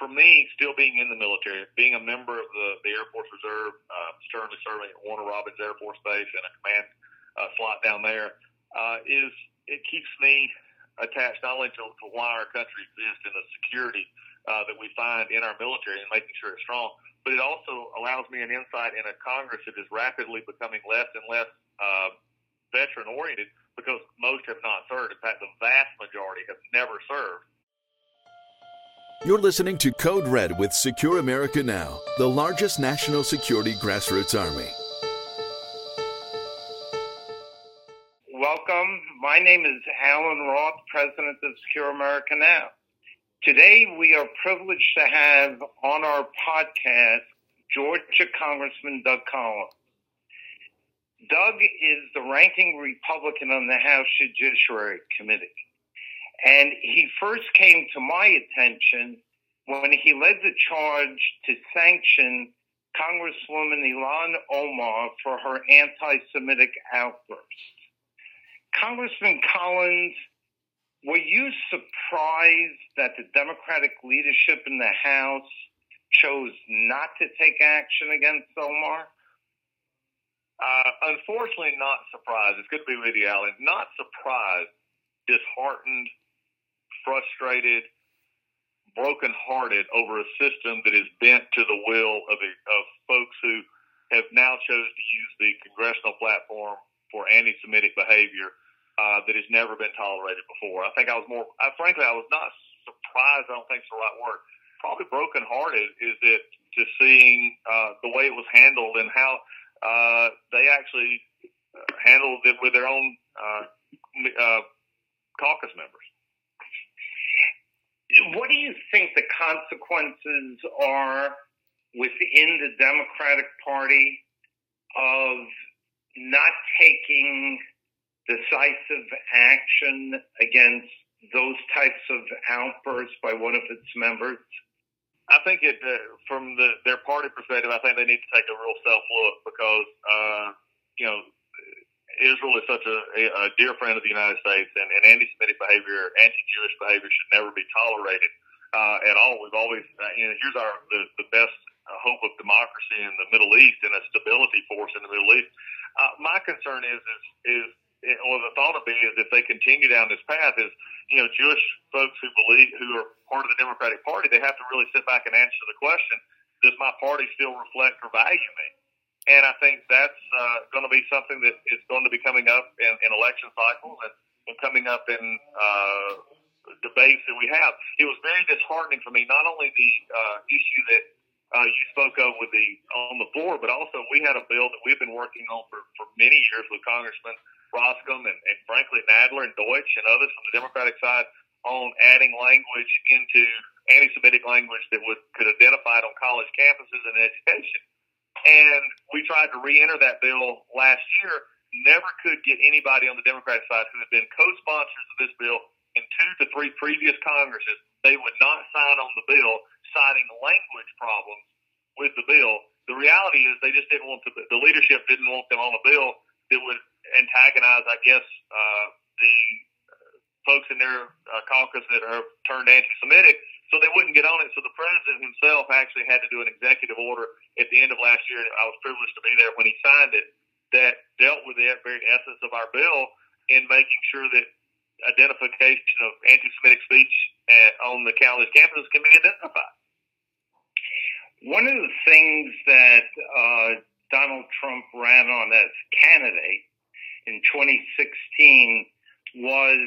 for me, still being in the military, being a member of the, the Air Force Reserve, uh, currently serving at Warner Robins Air Force Base in a command uh, slot down there, uh, is it keeps me attached not only to, to why our country exists and the security uh, that we find in our military and making sure it's strong, but it also allows me an insight in a Congress that is rapidly becoming less and less uh, veteran oriented because most have not served. In fact, the vast majority have never served. You're listening to Code Red with Secure America Now, the largest national security grassroots army. Welcome. My name is Allen Roth, President of Secure America Now. Today, we are privileged to have on our podcast Georgia Congressman Doug Collins. Doug is the ranking Republican on the House Judiciary Committee. And he first came to my attention when he led the charge to sanction Congresswoman Ilhan Omar for her anti Semitic outburst. Congressman Collins, were you surprised that the Democratic leadership in the House chose not to take action against Omar? Uh, unfortunately, not surprised. It's good to be with you, Allen. Not surprised, disheartened, frustrated, brokenhearted over a system that is bent to the will of, a, of folks who have now chose to use the congressional platform for anti-Semitic behavior uh, that has never been tolerated before. I think I was more, I, frankly, I was not surprised. I don't think it's the right word. Probably brokenhearted is it to seeing uh, the way it was handled and how uh, they actually handled it with their own uh, uh, caucus members what do you think the consequences are within the Democratic Party of not taking decisive action against those types of outbursts by one of its members? I think it, uh, from the, their party perspective, I think they need to take a real self look because, uh, you know, Israel is such a, a dear friend of the United States, and, and anti-Semitic behavior, anti-Jewish behavior should never be tolerated uh, at all. We've always, uh, you know, here's our the, the best uh, hope of democracy in the Middle East and a stability force in the Middle East. Uh, my concern is is is or the thought of me is if they continue down this path is you know Jewish folks who believe who are part of the Democratic Party they have to really sit back and answer the question: Does my party still reflect or value me? And I think that's uh, going to be something that is going to be coming up in, in election cycles and, and coming up in uh, debates that we have. It was very disheartening for me, not only the uh, issue that uh, you spoke of with the on the floor, but also we had a bill that we've been working on for, for many years with Congressman Roskam and, and frankly Nadler and Deutch and others from the Democratic side on adding language into anti-Semitic language that would could identify it on college campuses and education. And we tried to re-enter that bill last year. Never could get anybody on the Democratic side who had been co-sponsors of this bill in two to three previous Congresses. They would not sign on the bill, citing language problems with the bill. The reality is they just didn't want to, the leadership didn't want them on a bill that would antagonize, I guess, uh, the folks in their uh, caucus that are turned anti-Semitic so they wouldn't get on it. So the president himself actually had to do an executive order at the end of last year. I was privileged to be there when he signed it. That dealt with the very essence of our bill in making sure that identification of anti-Semitic speech on the college campuses can be identified. One of the things that uh, Donald Trump ran on as candidate in 2016 was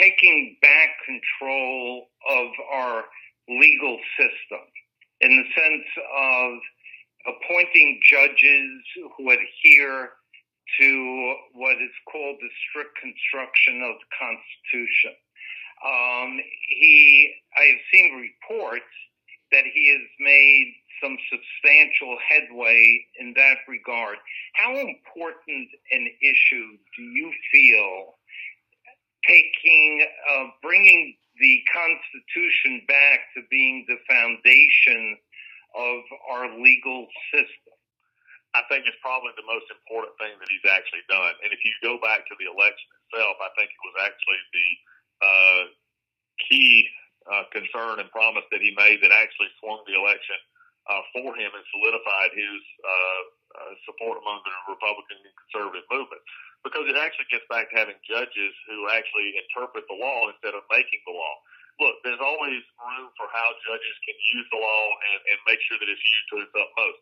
taking back control of our legal system in the sense of appointing judges who adhere to what is called the strict construction of the Constitution. Um, he, I have seen reports that he has made some substantial headway in that regard. How important an issue do you feel taking, uh, bringing the Constitution back to being the foundation of our legal system. I think it's probably the most important thing that he's actually done. And if you go back to the election itself, I think it was actually the uh, key uh, concern and promise that he made that actually swung the election uh, for him and solidified his uh, uh, support among the Republican and conservative movement. Because it actually gets back to having judges who actually interpret the law instead of making the law. Look, there's always room for how judges can use the law and, and make sure that it's used to its utmost.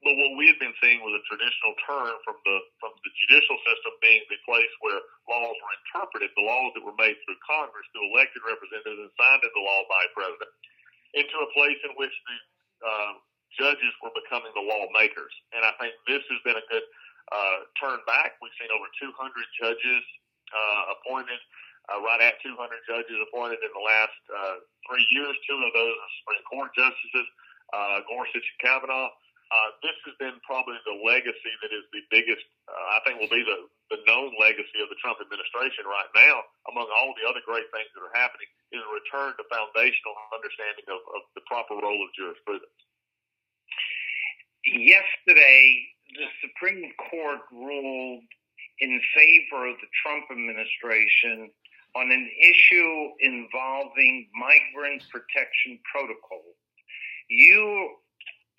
But what we had been seeing was a traditional turn from the from the judicial system being the place where laws were interpreted, the laws that were made through Congress, through elected representatives, and signed into law by president, into a place in which the uh, judges were becoming the lawmakers. And I think this has been a good uh, turn back. We've seen over 200 judges uh, appointed, uh, right at 200 judges appointed in the last uh, three years. Two of those are Supreme Court justices, uh, Gorsuch and Kavanaugh. Uh, this has been probably the legacy that is the biggest, uh, I think will be the, the known legacy of the Trump administration right now, among all the other great things that are happening, is a return to foundational understanding of, of the proper role of jurisprudence. Yesterday, the Supreme Court ruled in favor of the Trump administration on an issue involving migrant protection protocol. You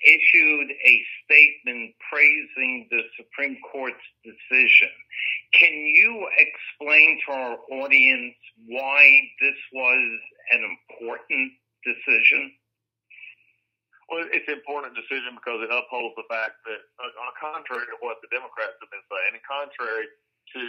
issued a statement praising the Supreme Court's decision. Can you explain to our audience why this was an important decision? Well, it's an important decision because it upholds the fact that, uh, on contrary to what the Democrats have been saying, and contrary to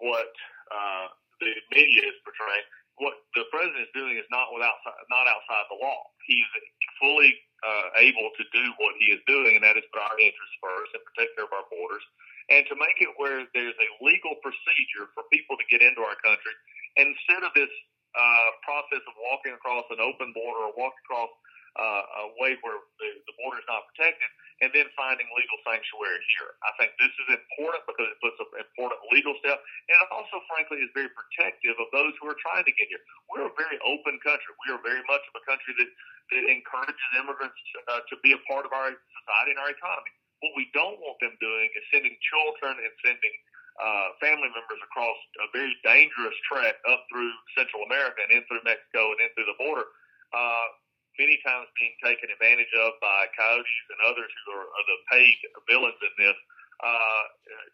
what uh, the media is portraying, what the president is doing is not without not outside the law. He's fully uh, able to do what he is doing, and that is put our interests first and protect care of our borders, and to make it where there's a legal procedure for people to get into our country, instead of this uh, process of walking across an open border or walking across uh, a way where the, the border is not protected, and then finding legal sanctuary here. I think this is important because it puts an important legal step, and it also, frankly, is very protective of those who are trying to get here. We're a very open country. We are very much of a country that, that encourages immigrants uh, to be a part of our society and our economy. What we don't want them doing is sending children and sending uh, family members across a very dangerous trek up through Central America and in through Mexico and in through the border. Uh, many times being taken advantage of by coyotes and others who are, are the paid villains in this uh,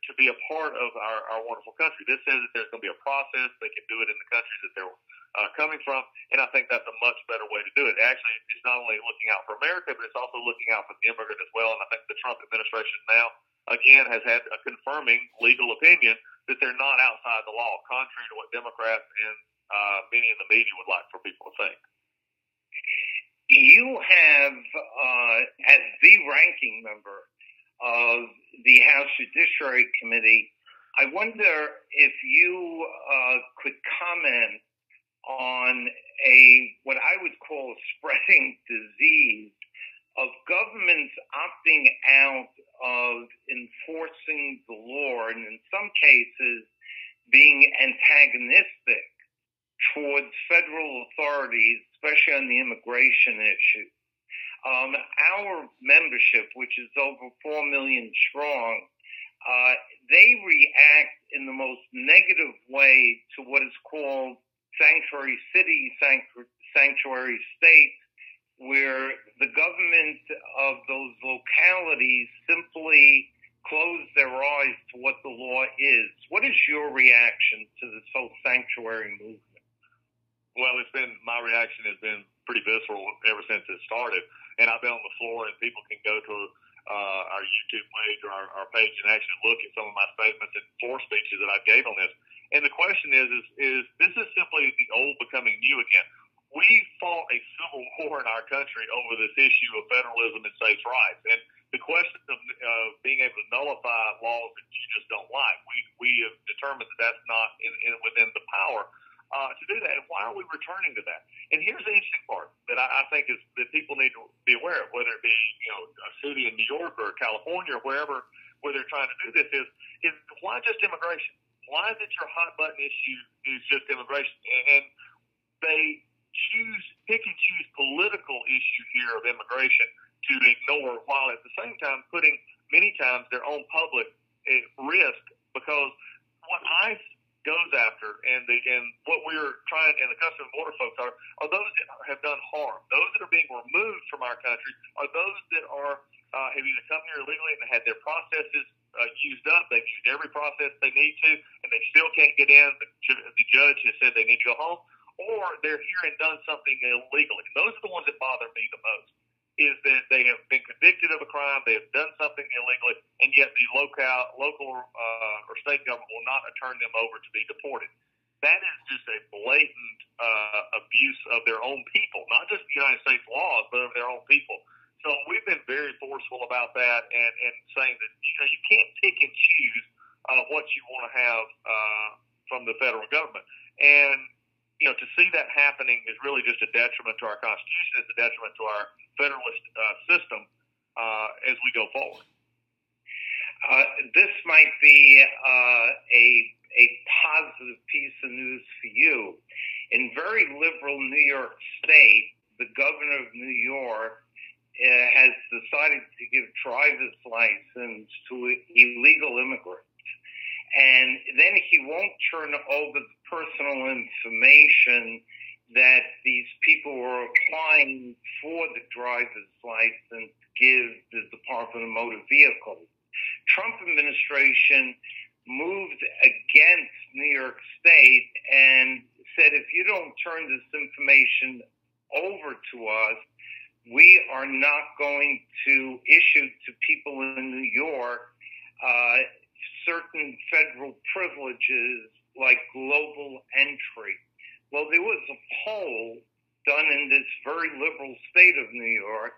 to be a part of our, our wonderful country. This says that there's going to be a process. They can do it in the countries that they're uh, coming from, and I think that's a much better way to do it. Actually, it's not only looking out for America, but it's also looking out for the immigrant as well. And I think the Trump administration now, again, has had a confirming legal opinion that they're not outside the law, contrary to what Democrats and uh, many in the media would like for people to think you have, uh, as the ranking member of the House Judiciary Committee, I wonder if you uh, could comment on a what I would call a spreading disease of governments opting out of enforcing the law, and in some cases being antagonistic towards federal authorities, especially on the immigration issue. Um, our membership, which is over 4 million strong, uh, they react in the most negative way to what is called sanctuary city, sanctuary state, where the government of those localities simply close their eyes to what the law is. What is your reaction to this whole sanctuary movement? Well, it's been my reaction has been pretty visceral ever since it started, and I've been on the floor, and people can go to uh, our YouTube page or our, our page and actually look at some of my statements and floor speeches that I gave on this. And the question is, is, is this is simply the old becoming new again? We fought a civil war in our country over this issue of federalism and states' rights, and the question of uh, being able to nullify laws that you just don't like, we we have determined that that's not in, in within the power uh, to do that. And why are we returning to that? And here's the interesting part that I, I think is that people need to be aware of, whether it be you know a city in New York or California or wherever where they're trying to do this is is why just immigration? Why is it your hot button issue is just immigration? And they choose pick and choose political issue here of immigration to ignore, while at the same time putting many times their own public at risk because what I goes after, and the and what we're trying, and the Customs and Border folks are, are those that have done harm. Those that are being removed from our country are those that are uh, have either come here illegally and had their processes uh, used up. They've used every process they need to, and they still can't get in. The, the judge has said they need to go home, or they're here and done something illegally. Those are the ones that bother me the most is that they have been convicted of a crime, they have done something illegally, and yet the local, local uh, or state government will not turn them over to be deported. That is just a blatant uh, abuse of their own people, not just the United States laws, but of their own people. So we've been very forceful about that and, and saying that you know you can't pick and choose uh, what you want to have uh, from the federal government. And you know, to see that happening is really just a detriment to our Constitution. It's a detriment to our Federalist uh, system uh, as we go forward. Uh, this might be uh, a a positive piece of news for you. In very liberal New York State, the governor of New York uh, has decided to give driver's license to illegal immigrants and then he won't turn over the personal information that these people were applying for the driver's license give the Department of Motor Vehicles. Trump administration moved against New York State and said if you don't turn this information over to us, we are not going to issue to people in New York uh, certain federal privileges like global entry. Well, there was a poll done in this very liberal state of New York,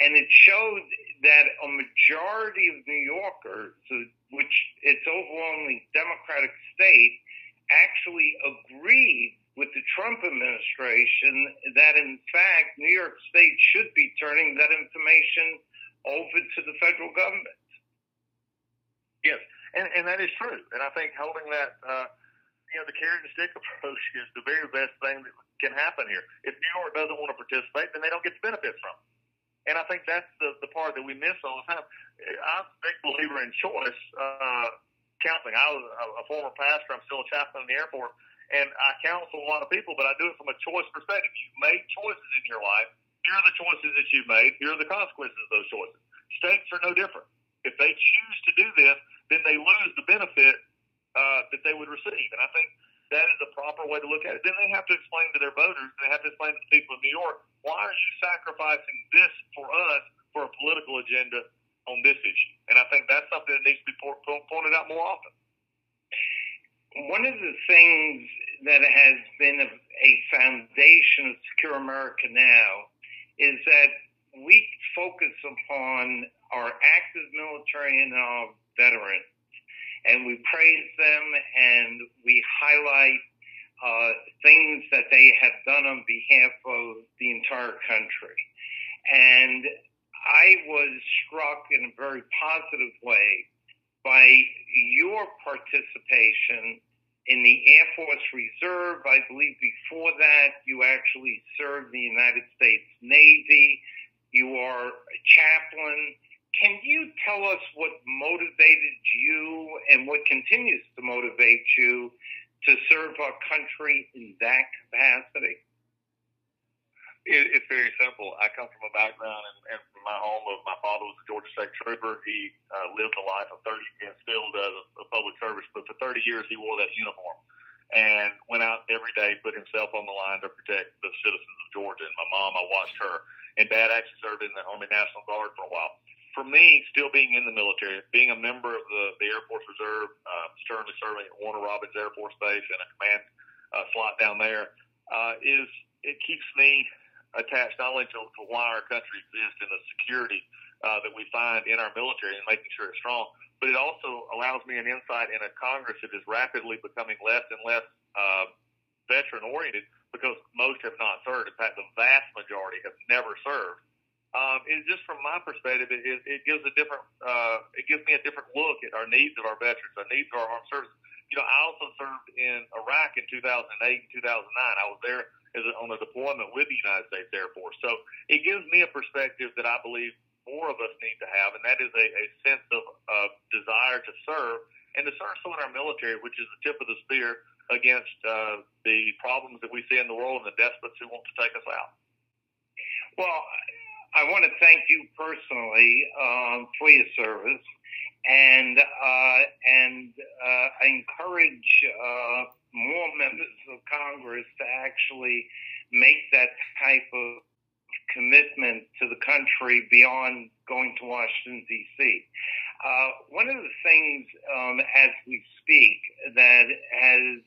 and it showed that a majority of New Yorkers, which it's overwhelmingly Democratic state, actually agreed with the Trump administration that in fact New York State should be turning that information over to the federal government. Yes, and, and that is true. And I think holding that, uh, you know, the carrot and stick approach is the very best thing that can happen here. If New York doesn't want to participate, then they don't get the benefits from it. And I think that's the, the part that we miss all the time. I'm a big believer in choice uh, counseling. I was a, a former pastor. I'm still a chaplain in the airport. And I counsel a lot of people, but I do it from a choice perspective. You've made choices in your life. Here are the choices that you've made. Here are the consequences of those choices. States are no different. If they choose to do this, then they lose the benefit uh, that they would receive. And I think that is the proper way to look at it. Then they have to explain to their voters, they have to explain to the people of New York, why are you sacrificing this for us for a political agenda on this issue? And I think that's something that needs to be pointed out more often. One of the things that has been a, a foundation of Secure America Now is that we focus upon our active military and our veterans. And we praise them and we highlight uh, things that they have done on behalf of the entire country. And I was struck in a very positive way by your participation in the Air Force Reserve. I believe before that, you actually served the United States Navy. You are a chaplain can you tell us what motivated you and what continues to motivate you to serve our country in that capacity? It, it's very simple. I come from a background and, and from my home of my father was a Georgia State Trooper. He uh, lived a life of 30 and still does a, a public service, but for 30 years he wore that uniform and went out every day, put himself on the line to protect the citizens of Georgia. And my mom, I watched her. And dad actually served in the Army National Guard for a while for me, still being in the military, being a member of the, the Air Force Reserve, uh, currently serving at Warner Robins Air Force Base in a command uh, slot down there, uh, is it keeps me attached not only to, to why our country exists and the security uh, that we find in our military and making sure it's strong, but it also allows me an insight in a Congress that is rapidly becoming less and less uh, veteran oriented because most have not served. In fact, the vast majority have never served um, just from my perspective, it, it, gives a different, uh, it gives me a different look at our needs of our veterans, our needs of our armed services. You know, I also served in Iraq in 2008 and 2009. I was there as a, on a deployment with the United States Air Force. So it gives me a perspective that I believe more of us need to have, and that is a, a sense of uh, desire to serve and to serve someone in our military, which is the tip of the spear against uh, the problems that we see in the world and the despots who want to take us out. Well, want to thank you personally um, for your service, and uh, and uh, I encourage uh, more members of Congress to actually make that type of commitment to the country beyond going to Washington, D.C. Uh, one of the things um, as we speak that has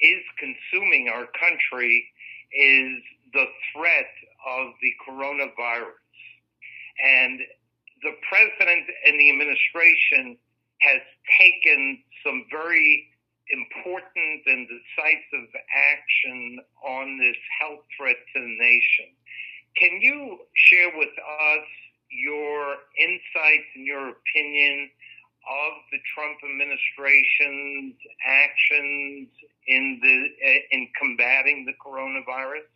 is consuming our country is the threat of the coronavirus. And the president and the administration has taken some very important and decisive action on this health threat to the nation. Can you share with us your insights and your opinion of the Trump administration's actions in the uh, in combating the coronavirus?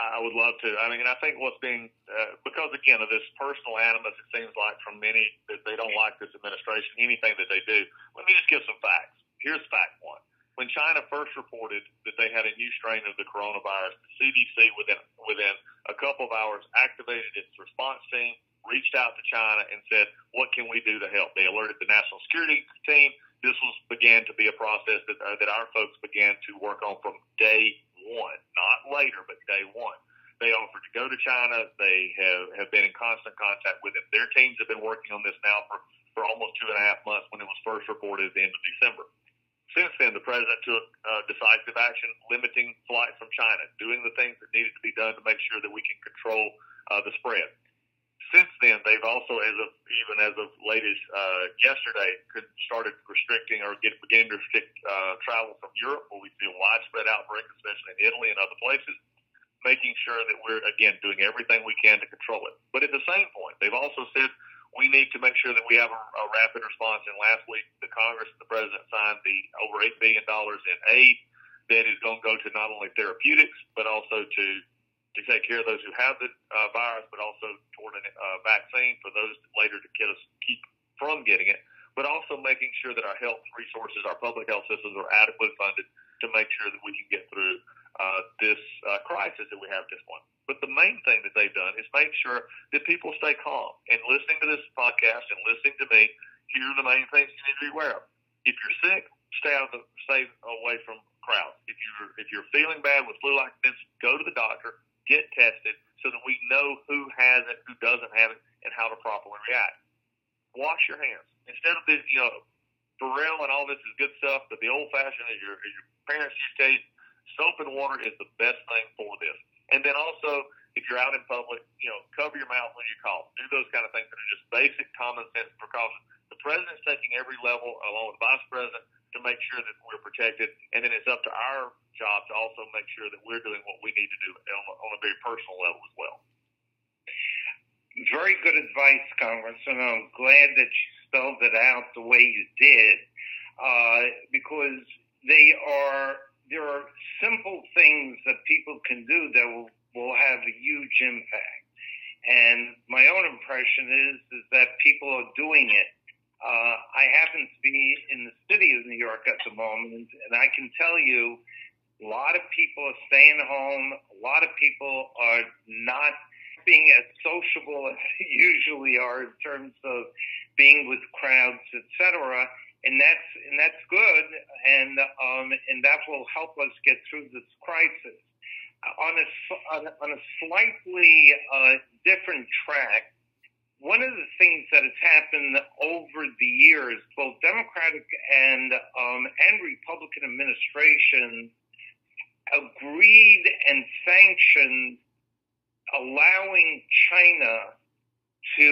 I would love to. I mean, I think what's being uh, because again of this personal animus, it seems like from many that they don't like this administration, anything that they do. Let me just give some facts. Here's fact one: when China first reported that they had a new strain of the coronavirus, the CDC within within a couple of hours activated its response team, reached out to China and said, "What can we do to help?" They alerted the national security team. This was began to be a process that uh, that our folks began to work on from day one, not later, but day one. They offered to go to China. They have, have been in constant contact with it. Their teams have been working on this now for, for almost two and a half months when it was first reported at the end of December. Since then, the president took uh, decisive action, limiting flights from China, doing the things that needed to be done to make sure that we can control uh, the spread. Since then, they've also, as of even as of late as uh, yesterday, could, started restricting or get, beginning to restrict uh, travel from Europe, where we see a widespread outbreak, especially in Italy and other places. Making sure that we're again doing everything we can to control it. But at the same point, they've also said we need to make sure that we have a, a rapid response. And last week, the Congress and the President signed the over $8 billion in aid that is going to go to not only therapeutics, but also to to take care of those who have the uh, virus, but also toward a uh, vaccine for those later to get us keep from getting it, but also making sure that our health resources, our public health systems are adequately funded to make sure that we can get through uh, this uh, crisis that we have at this point. But the main thing that they've done is make sure that people stay calm. And listening to this podcast and listening to me, here are the main things you need to be aware of. If you're sick, stay out of the, stay away from crowds. If you're if you're feeling bad with flu like this, go to the doctor, get tested, so that we know who has it, who doesn't have it, and how to properly react. Wash your hands instead of this, you know, Purell and all this is good stuff. But the old fashioned, as your as your parents used to you, soap and water is the best thing for this. And then also, if you're out in public, you know, cover your mouth when you cough. Do those kind of things that are just basic common sense precautions. The president's taking every level, along with the vice president, to make sure that we're protected. And then it's up to our job to also make sure that we're doing what we need to do on a, very personal level as well. Very good advice, Congressman. I'm glad that you spelled it out the way you did, uh, because they are there are simple things that people can do that will, will have a huge impact. And my own impression is is that people are doing it. Uh, I happen to be in the city of New York at the moment, and I can tell you, a lot of people are staying home. A lot of people are not being as sociable as they usually are in terms of being with crowds, etc and that's and that's good, and um, and that will help us get through this crisis. On a on on a slightly uh, different track, one of the things that has happened over the years, both Democratic and um, and Republican administrations agreed and sanctioned allowing China to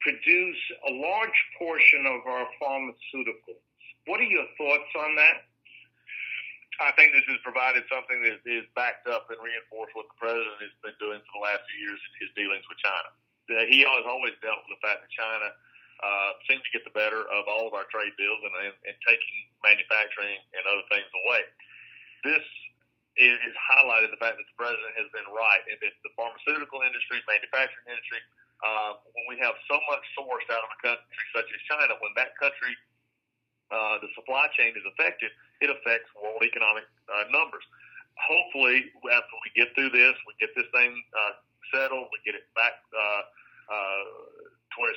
produce a large portion of our pharmaceuticals. What are your thoughts on that? I think this has provided something that is backed up and reinforced what the president has been doing for the last few years in his dealings with China. He has always dealt with the fact that China uh, seems to get the better of all of our trade deals and, and, and taking manufacturing and other things away. This is, is highlighted the fact that the president has been right and that the pharmaceutical industry, manufacturing industry, uh, when we have so much sourced out of a country such as China, when that country uh, the supply chain is affected, it affects world economic uh, numbers. Hopefully, after we get through this, we get this thing uh, settled, we get it back uh, uh, to where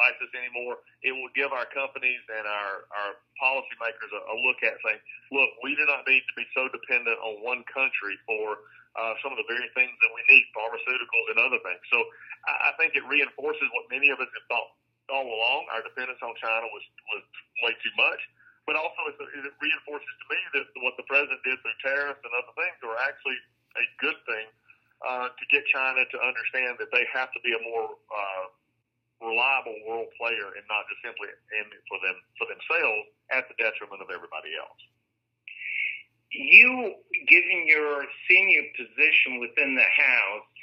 crisis anymore. It will give our companies and our, our policymakers a, a look at saying, look, we do not need to be so dependent on one country for uh, some of the very things that we need, pharmaceuticals and other things. So I, I think it reinforces what many of us have thought all along. Our dependence on China was, was way too much. But also, it, it reinforces to me that what the president did through tariffs and other things are actually a good thing uh, to get China to understand that they have to be a more uh, reliable world player and not just simply in for them for themselves at the detriment of everybody else. You, given your senior position within the House,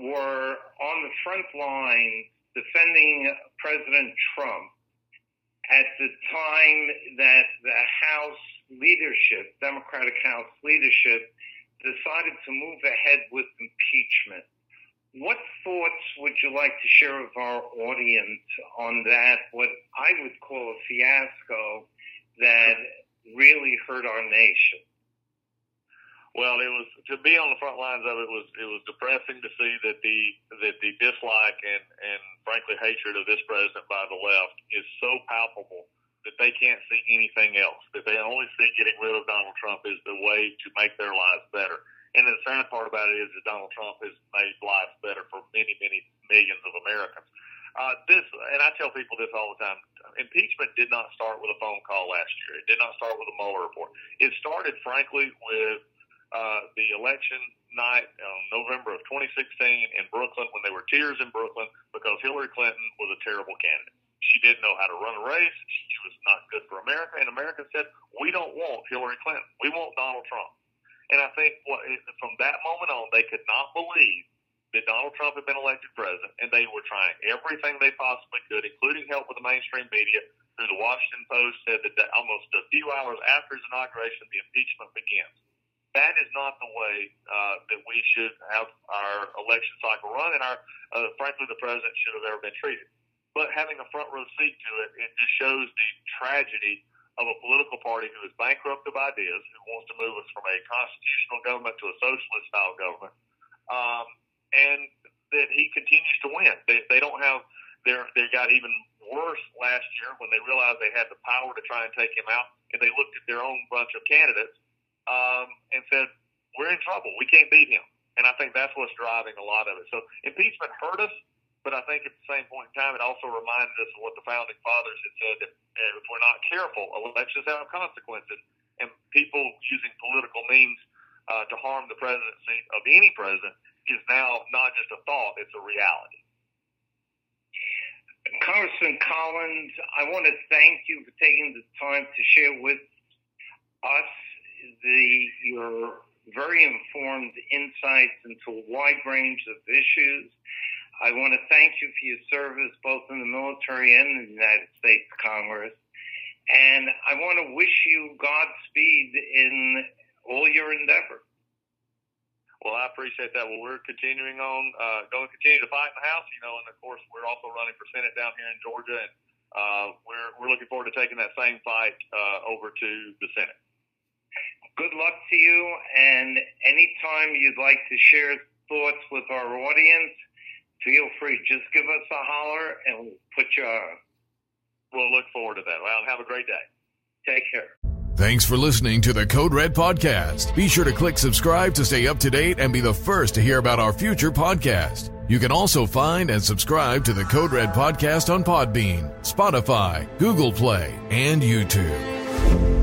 were on the front line defending President Trump at the time that the House leadership, Democratic House leadership, decided to move ahead with impeachment. What thoughts would you like to share with our audience on that, what I would call a fiasco that really hurt our nation? Well, it was to be on the front lines of it was it was depressing to see that the that the dislike and and frankly hatred of this president by the left is so palpable that they can't see anything else. That they only see getting rid of Donald Trump is the way to make their lives better. And the sad part about it is that Donald Trump has made lives better for many, many millions of Americans. Uh, this, and I tell people this all the time. Impeachment did not start with a phone call last year. It did not start with a Mueller report. It started, frankly, with uh, the election night on November of 2016 in Brooklyn when there were tears in Brooklyn because Hillary Clinton was a terrible candidate. She didn't know how to run a race. She was not good for America. And America said, we don't want Hillary Clinton. We want Donald Trump. And I think what, from that moment on, they could not believe that Donald Trump had been elected president, and they were trying everything they possibly could, including help with the mainstream media. Through the Washington Post said that almost a few hours after his inauguration, the impeachment begins that is not the way uh, that we should have our election cycle run, and our uh, frankly, the president should have ever been treated. But having a front row seat to it, it just shows the tragedy of a political party who is bankrupt of ideas, who wants to move us from a constitutional government to a socialist style government, um, and that he continues to win. They, they don't have they got even worse last year when they realized they had the power to try and take him out, and they looked at their own bunch of candidates um, and said, we're in trouble. We can't beat him. And I think that's what's driving a lot of it. So impeachment hurt us, but I think at the same point in time, it also reminded us of what the founding fathers had said that if we're not careful, elections have consequences. And people using political means uh, to harm the presidency of any president is now not just a thought, it's a reality. Congressman Collins, I want to thank you for taking the time to share with us the your very informed insights into a wide range of issues. I want to thank you for your service both in the military and in the United States Congress. And I want to wish you Godspeed in all your endeavors. Well, I appreciate that. Well, we're continuing on, uh, going to continue to fight in the House, you know, and of course, we're also running for Senate down here in Georgia, and uh, we're, we're looking forward to taking that same fight uh, over to the Senate good luck to you. And anytime you'd like to share thoughts with our audience, feel free. Just give us a holler and we'll put you on. We'll look forward to that. Well, have a great day. Take care. Thanks for listening to the Code Red Podcast. Be sure to click subscribe to stay up to date and be the first to hear about our future podcast. You can also find and subscribe to the Code Red Podcast on Podbean, Spotify, Google Play, and YouTube.